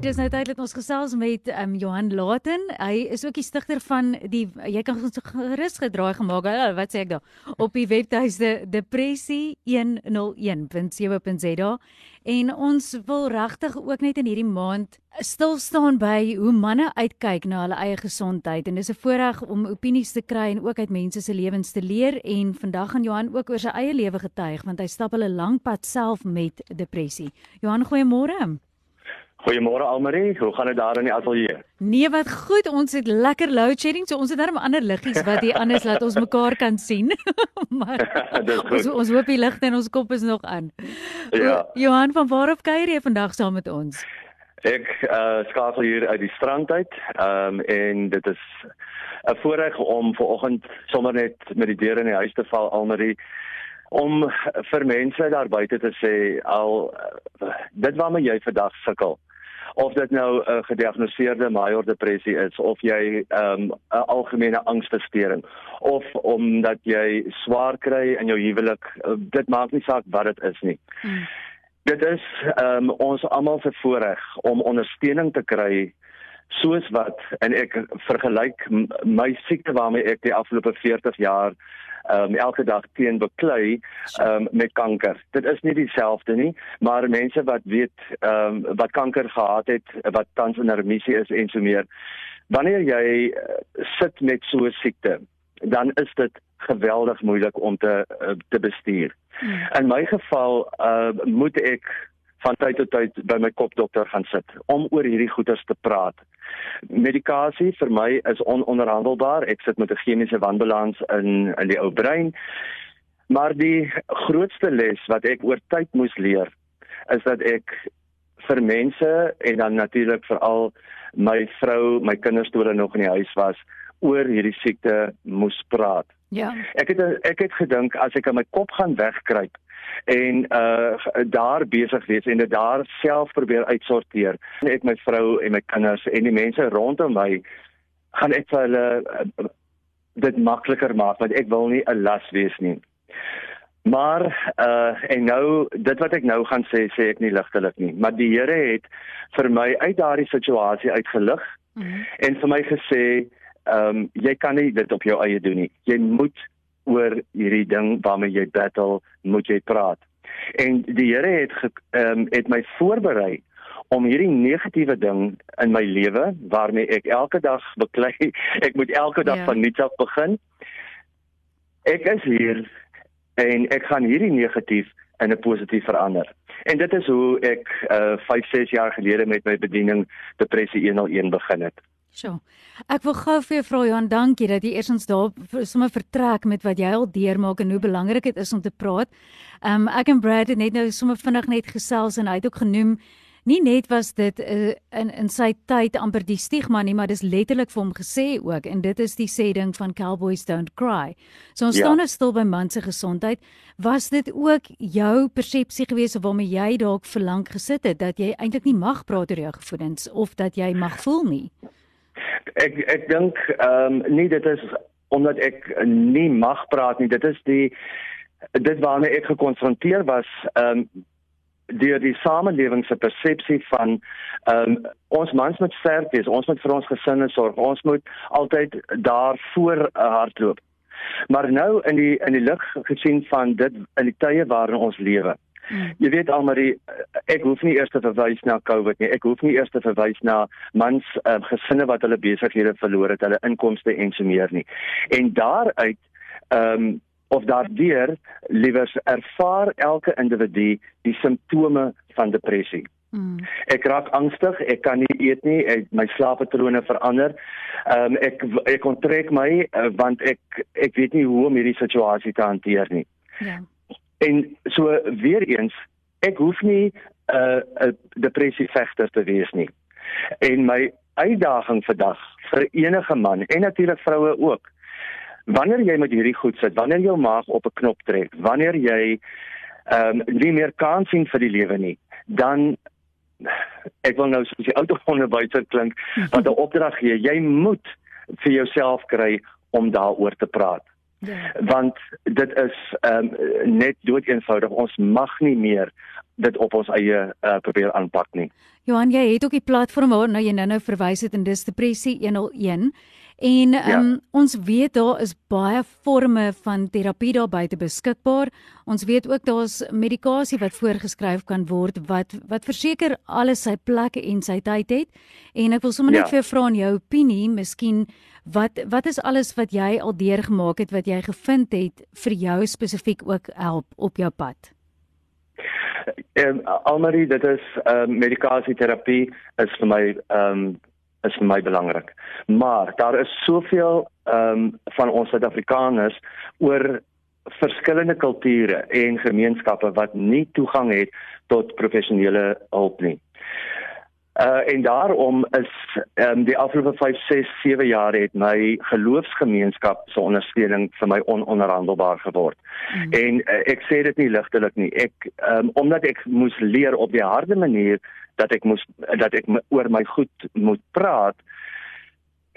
Dis nou tyd dat ons gesels met um, Johan Laten. Hy is ook die stigter van die jy kan gerus gedraai gemaak. Wat sê ek daar? Op die webtuiste depressie101.co.za. En ons wil regtig ook net in hierdie maand stil staan by hoe manne uitkyk na hulle eie gesondheid en dis 'n voorreg om opinies te kry en ook uit mense se lewens te leer en vandag gaan Johan ook oor sy eie lewe getuig want hy stap 'n lang pad self met depressie. Johan, goeiemôre. Goeiemôre Almarie, hoe gaan dit daar in die ateljee? Nee, wat goed, ons het lekker load shedding, so ons het darm ander liggies wat hier anders laat ons mekaar kan sien. maar ons ons hoop die ligte in ons kop is nog aan. Ja. Johan, van waar af kuier jy vandag saam met ons? Ek uh skakel hier uit die strand uit. Ehm um, en dit is 'n voorreg om vanoggend sommer net met die deur in die huis te val Almarie om vir mense daar buite te sê al dit waarmee jy vandag sukkel of dit nou 'n uh, gediagnoseerde major depressie is of jy 'n um, algemene angsversteuring of omdat jy swaar kry in jou huwelik uh, dit maak nie saak wat dit is nie. Hmm. Dit is um, ons almal se voorreg om ondersteuning te kry soos wat en ek vergelyk my siekte waarmee ek die afgelope 40 jaar um, elke dag teen beklei um, met kanker. Dit is nie dieselfde nie, maar mense wat weet um, wat kanker gehad het, wat tans in remissie is en so meer. Wanneer jy uh, sit met so 'n siekte, dan is dit geweldig moeilik om te uh, te bestuur. Hmm. In my geval uh, moet ek van tyd tot tyd by my kopdokter gaan sit om oor hierdie goeters te praat. Medikasie vir my is ononderhandelbaar. Ek sit met 'n chemiese wanbalans in in die ou brein. Maar die grootste les wat ek oor tyd moes leer is dat ek vir mense en dan natuurlik veral my vrou, my kinders toe hulle nog in die huis was, oor hierdie siekte moes praat. Ja. Ek het ek het gedink as ek aan my kop gaan wegkruip en uh daar besig wees en dit daar self probeer uitsorteer. Ek my vrou en my kinders en die mense rondom my gaan ek vir hulle uh, dit makliker maak want ek wil nie 'n las wees nie. Maar uh en nou dit wat ek nou gaan sê sê ek nie ligtelik nie, maar die Here het vir my uit daardie situasie uitgelig mm -hmm. en vir my gesê, ehm um, jy kan nie dit op jou eie doen nie. Jy moet oor hierdie ding waarmee jy battle, moet jy praat. En die Here het ehm um, het my voorberei om hierdie negatiewe ding in my lewe waarmee ek elke dag beklei, ek moet elke dag ja. van nuuts af begin. Ek is hier en ek gaan hierdie negatief in 'n positief verander. En dit is hoe ek uh 5, 6 jaar gelede met my bediening depressie 101 begin het. So. Ek wil gou vir jou vra Johan, dankie dat jy eers ons daar sommer vertrek met wat jy al deurmaak en hoe belangrik dit is om te praat. Um ek en Brad het net nou sommer vinnig net gesels en hy het ook genoem nie net was dit uh, in in sy tyd amper die stigma nie, maar dis letterlik vir hom gesê ook en dit is die sê ding van cowboys don't cry. So ons ja. staan nou stil by man se gesondheid. Was dit ook jou persepsie gewees of waarmee jy dalk verlang gesit het dat jy eintlik nie mag praat oor jou gevoelens of dat jy mag voel nie? Ek ek dink ehm um, nie dit is omdat ek nie mag praat nie. Dit is die dit waarmee ek gekonfronteer was ehm um, deur die samelewing se persepsie van ehm um, ons mans moet sterk wees, ons moet vir ons gesinne sorg, ons moet altyd daar voor hardloop. Maar nou in die in die lig gesien van dit in die tye waarin ons lewe. Jy weet almarie ek hoef nie eers te verwys na COVID nie. Ek hoef nie eers te verwys na mans uh, gesinne wat hulle besighede verloor het, hulle inkomste en so meer nie. En daaruit ehm um, of daardeur liewers ervaar elke individu die simptome van depressie. Mm. Ek raak angstig, ek kan nie eet nie, ek, my slaappatrone verander. Ehm um, ek ek onttrek my uh, want ek ek weet nie hoe om hierdie situasie te hanteer nie. Ja. En so weer eens, ek hoef nie 'n uh, 'n depressie vegter te wees nie. En my uitdaging vandag vir enige man en natuurlik vroue ook. Wanneer jy met hierdie goed sit, wanneer jou maag op 'n knop trek, wanneer jy ehm um, nie meer kans sien vir die lewe nie, dan ek wil nou soos die ou onderwyser klink wat 'n opdrag gee. Jy moet vir jouself kry om daaroor te praat. Ja. Want dit is ehm um, net dood eenvoudig ons mag nie meer dit op ons eie uh, probeer aanpak nie. Johan, jy het ook die platform waarna jy nou-nou verwys het in dis depressie 101 en um, ja. ons weet daar is baie forme van terapie daar buite beskikbaar. Ons weet ook daar's medikasie wat voorgeskryf kan word wat wat verseker alles sy plek en sy tyd het. En ek wil sommer net ja. vir jou vra in jou opinie, miskien wat wat is alles wat jy al deurgemaak het wat jy gevind het vir jou spesifiek ook help op jou pad? Um, Almarie, dit is ehm um, medikasieterapie is vir my ehm um, is vir my belangrik. Maar daar is soveel ehm um, van ons Suid-Afrikaners oor verskillende kulture en gemeenskappe wat nie toegang het tot professionele hulp nie. Uh en daarom is ehm um, die afgelope 5, 6, 7 jaar het my geloofsgemeenskap se ondersteuning vir my ononderhandelbaar geword. Mm. En uh, ek sê dit nie ligtelik nie. Ek ehm um, omdat ek moes leer op die harde manier dat ek moes dat ek oor my goed moet praat,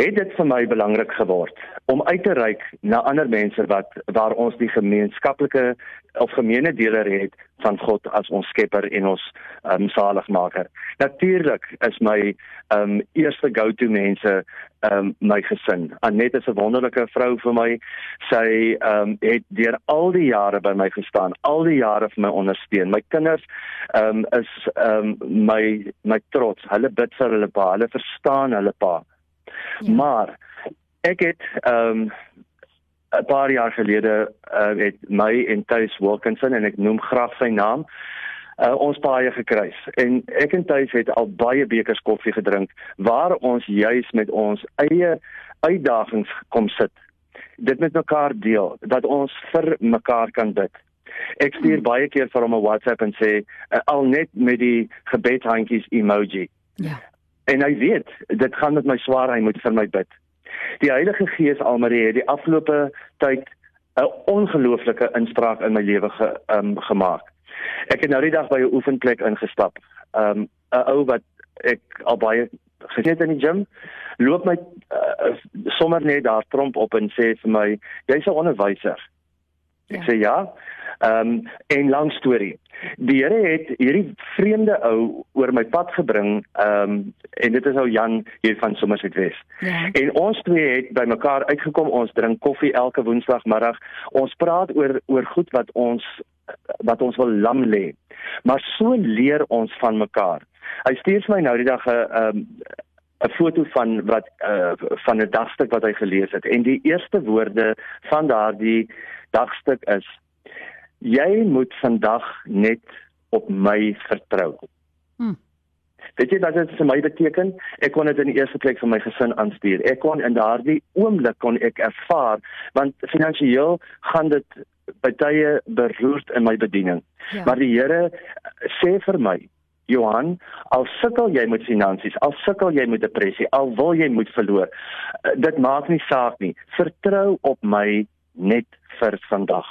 het dit vir my belangrik geword om uit te reik na ander mense wat waar ons die gemeenskaplike of gemeene deler het van God as ons skepper en ons um, saligmaker. Natuurlik is my um eerste go-to mense um my gesin. Anet is 'n wonderlike vrou vir my. Sy um het deur al die jare by my gestaan, al die jare vir my ondersteun. My kinders um is um my my trots. Hulle bid vir hulle pa, hulle verstaan hulle pa. Ja. Maar ek het ehm um, 'n paar jaar gelede uh, het my en Tuis Wilkinson en ek noem graag sy naam uh, ons baie gekruis. En ek en Tuis het al baie bekers koffie gedrink waar ons juis met ons eie uitdagings kom sit. Dit met mekaar deel dat ons vir mekaar kan bid. Ek stuur hmm. baie keer vir hom 'n WhatsApp en sê uh, al net met die gebedhandjies emoji. Ja En hy weet, dit gaan met my swaar, hy moet vir my bid. Die Heilige Gees Almarie het die afgelope tyd 'n ongelooflike inspraak in my lewe ge, um, gemaak. Ek het nou die dag by 'n oefenplek ingestap. Um 'n ou wat ek al baie gesien in die gym, loop my uh, sommer net daar tromp op en sê vir my, "Jy's 'n onderwyser." Ek ja. sê ja. Ehm um, en lang storie. Die Here het hierdie vreemde ou oor my pad gebring, ehm um, en dit is ou Jan hier van Somerset Wes. Ja. En ons twee het by mekaar uitgekom. Ons drink koffie elke woensdagmiddag. Ons praat oor oor goed wat ons wat ons wil lam lê. Maar so leer ons van mekaar. Hy stuur vir my nou die dag 'n ehm 'n foto van wat uh, van 'n dagstuk wat hy gelees het en die eerste woorde van daardie dagstuk is jy moet vandag net op my vertrou. Hm. Weet jy wat dit vir my beteken? Ek kon dit in die eerste plek vir my gesin aanstuur. Ek kon in daardie oomblik kon ek ervaar want finansiëel gaan dit baie beroerd in my bediening. Ja. Maar die Here sê vir my Johan, al sukkel jy met finansies, al sukkel jy met depressie, al wil jy moet verloor, dit maak nie saak nie. Vertrou op my net vir vandag.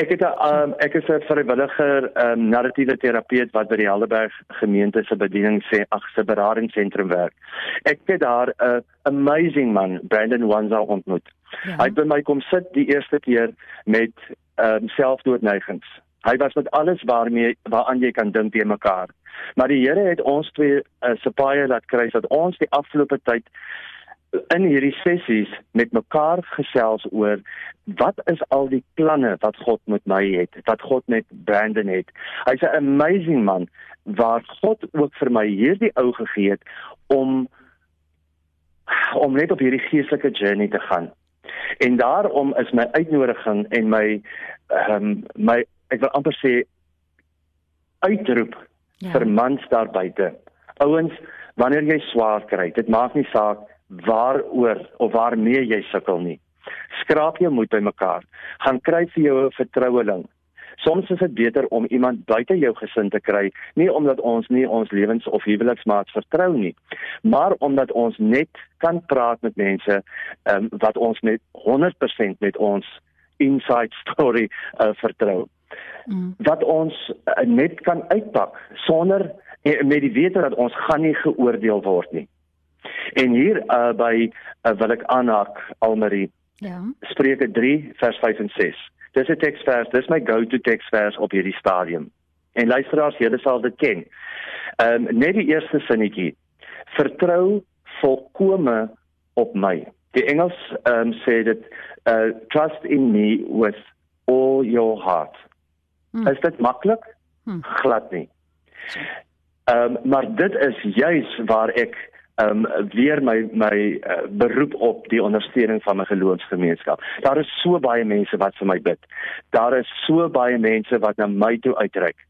Ek het 'n um, ek is 'n vrywilliger um, narratiewe terapeut wat by die Helderberg gemeente se bediening sê ag se beradingsentrum werk. Ek het daar 'n uh, amazing man Brandon Wanza ontmoet. Ja. Hy het by my kom sit die eerste keer met um, selfdoodneigings. Hy was met alles waarmee waaraan jy kan dink te mekaar. Maar die Here het ons twee uh, se paie laat kry dat ons die afgelope tyd in hierdie sessies met mekaar gesels oor wat is al die planne wat God met my het, wat God met Brandon het. Hy's 'n amazing man waar God ook vir my hierdie ou gegee het om om net op hierdie geestelike journey te gaan. En daarom is my uitnodiging en my ehm um, my ek wil amper sê uitroep ja. vir mans daar buite. Ouens, wanneer jy swaar kry, dit maak nie saak waaroor of waarmee jy sukkel nie. Skraap jou moed bymekaar. Gaan kry vir jou 'n vertroueling. Soms is dit beter om iemand buite jou gesin te kry, nie omdat ons nie ons lewens of huweliksmaat vertrou nie, maar omdat ons net kan praat met mense um, wat ons met 100% met ons inside story uh, vertrou. Mm. Wat ons uh, net kan uitpak sonder en met die wete dat ons gaan nie geoordeel word nie. En hier uh, by uh, wil ek aanhaak Almarie. Ja. Spreuke 3 vers 5 en 6. Dis 'n teksvers, dis my go-to teksvers op hierdie stadium. En luisteraars, julle sal dit ken. Ehm um, net die eerste sinnetjie. Vertrou volkome op my. Die Engels um, sê dit uh trust in me with all your heart. Hmm. Is dit maklik? Hmm. Glad nie. Ehm um, maar dit is juis waar ek ehm um, weer my my uh, beroep op die ondersteuning van my geloofsgemeenskap. Daar is so baie mense wat vir my bid. Daar is so baie mense wat na my toe uitreik.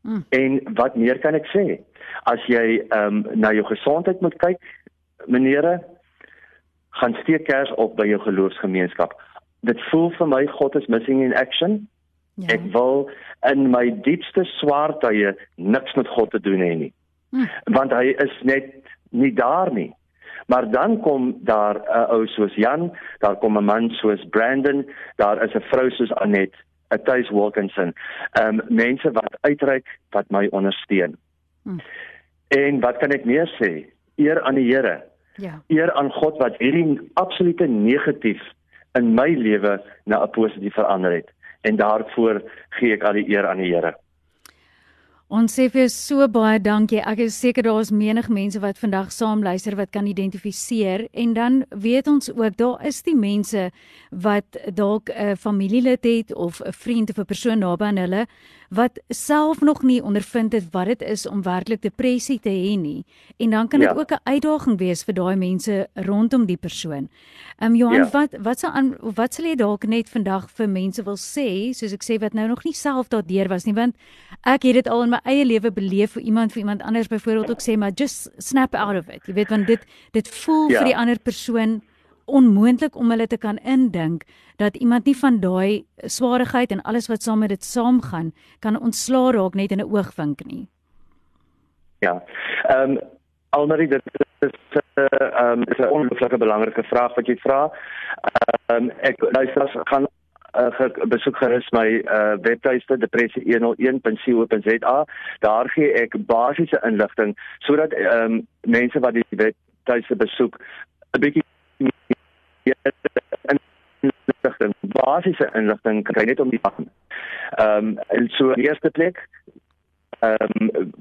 Hmm. En wat meer kan ek sê? As jy ehm um, na jou gesondheid moet kyk, menere, gaan steek kers op by jou geloofsgemeenskap. Dit voel vir my God is missing in action. Ja. Ek wil in my diepste swaar tye niks met God te doen hê nie. Hm. Want hy is net nie daar nie. Maar dan kom daar 'n uh, ou soos Jan, daar kom 'n man soos Brandon, daar is 'n vrou soos Anet, 'n Tuis Wilkinson. Ehm um, mense wat uitreik wat my ondersteun. Hm. En wat kan ek meer sê? Eer aan die Here. Ja. Eer aan God wat hierdie absolute negatief in my lewe na 'n positief verander het en daarvoor gee ek al die eer aan die Here. Ons sê vir so baie dankie. Ek is seker daar is menig mense wat vandag saam luister wat kan identifiseer en dan weet ons ook daar is die mense wat dalk 'n familielid het of 'n vriend of 'n persoon naby aan hulle wat self nog nie ondervind het wat dit is om werklik depressie te hê nie. En dan kan dit ja. ook 'n uitdaging wees vir daai mense rondom die persoon. Ehm um, Johan, ja. wat wat sal aan wat sal jy dalk net vandag vir mense wil sê, soos ek sê wat nou nog nie self daardeur was nie, want ek het dit al in my eie lewe beleef vir iemand vir iemand anders byvoorbeeld ook sê maar just snap out of it. Jy weet want dit dit voel ja. vir die ander persoon onmoontlik om hulle te kan indink dat iemand nie van daai swaarigheid en alles wat saam met dit saamgaan kan ontslaa raak net in 'n oogwink nie. Ja. Ehm um, Almarie dit is 'n uh, um, is 'n ongelooflike belangrike vraag wat jy vra. Ehm um, ek luister gaan uh, besoek gerus my uh, webtuiste depressie101.co.za. Daar gee ek basiese inligting sodat ehm um, mense wat die webtuiste besoek 'n bietjie inligting, basiese inligting kry net om die van. Ehm um, so in eerste plek ehm um,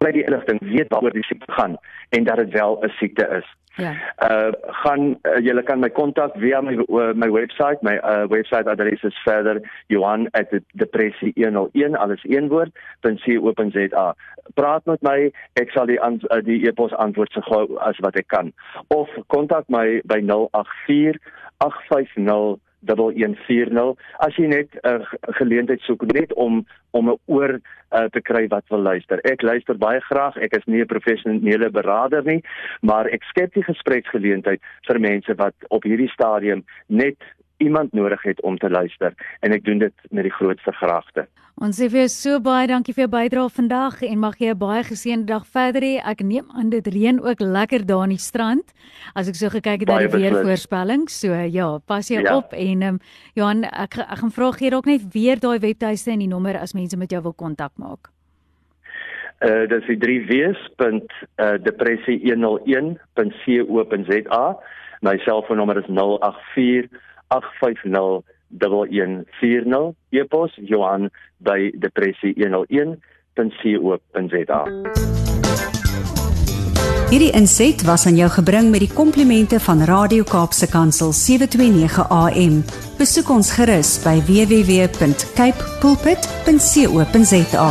kry die inligting weet waaroor die siekte gaan en dat dit wel 'n siekte is. Ja. Uh gaan uh, julle kan my kontak via my uh, my webwerf, my uh, webwerf adres is verder johan@depressie101 alles een woord .co.za. Praat met my, ek sal die an, uh, die e-pos antwoord so gou as wat ek kan. Of kontak my by 084 850 1140 as jy net 'n uh, geleentheid soek net om om 'n oor uh, te kry wat wil luister. Ek luister baie graag. Ek is nie 'n professionele beraader nie, maar ek skep die gespreksgeleentheid vir mense wat op hierdie stadium net iemand nodig het om te luister en ek doen dit met die grootste graagte. Ons sê vir jou so baie dankie vir jou bydrae vandag en mag jy 'n baie geseënde dag verder hê. Ek neem aan dit reën ook lekker daar aan die strand. As ek so gekyk het na die weervoorspelling, so ja, pas jy ja. op en um, Johan, ek ek gaan vra gee dalk net weer daai webtuiste en die nommer as mense met jou wil kontak maak. Uh dis die 3 w's.depressie101.co.za. My selfoonnommer is 084 0891101140 e-pos Johan by depressie101.co.za. Hierdie inset was aan jou gebring met die komplimente van Radio Kaapse Kansel 729 AM. Besoek ons gerus by www.cape pulpit.co.za.